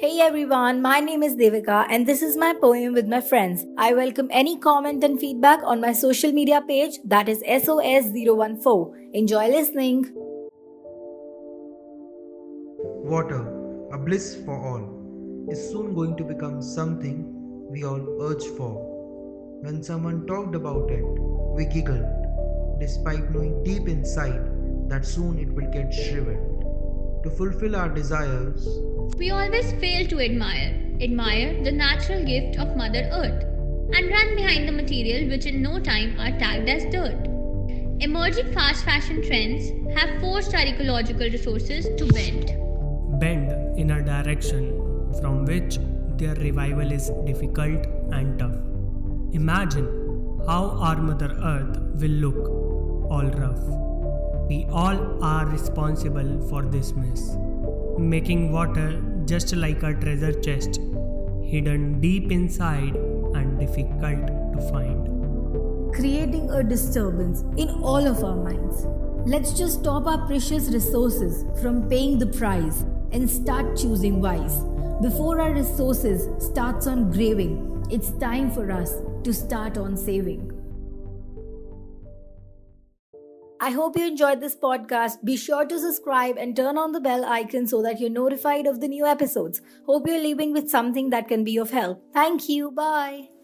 Hey everyone, my name is Devika and this is my poem with my friends. I welcome any comment and feedback on my social media page that is SOS014. Enjoy listening. Water, a bliss for all, is soon going to become something we all urge for. When someone talked about it, we giggled, despite knowing deep inside that soon it will get shriveled. To fulfill our desires, we always fail to admire, admire the natural gift of Mother Earth, and run behind the material which in no time are tagged as dirt. Emerging fast fashion trends have forced our ecological resources to bend. Bend in a direction from which their revival is difficult and tough. Imagine how our Mother Earth will look, all rough. We all are responsible for this mess, making water just like a treasure chest, hidden deep inside and difficult to find. Creating a disturbance in all of our minds. Let's just stop our precious resources from paying the price and start choosing wise. Before our resources starts on graving, it's time for us to start on saving. I hope you enjoyed this podcast. Be sure to subscribe and turn on the bell icon so that you're notified of the new episodes. Hope you're leaving with something that can be of help. Thank you. Bye.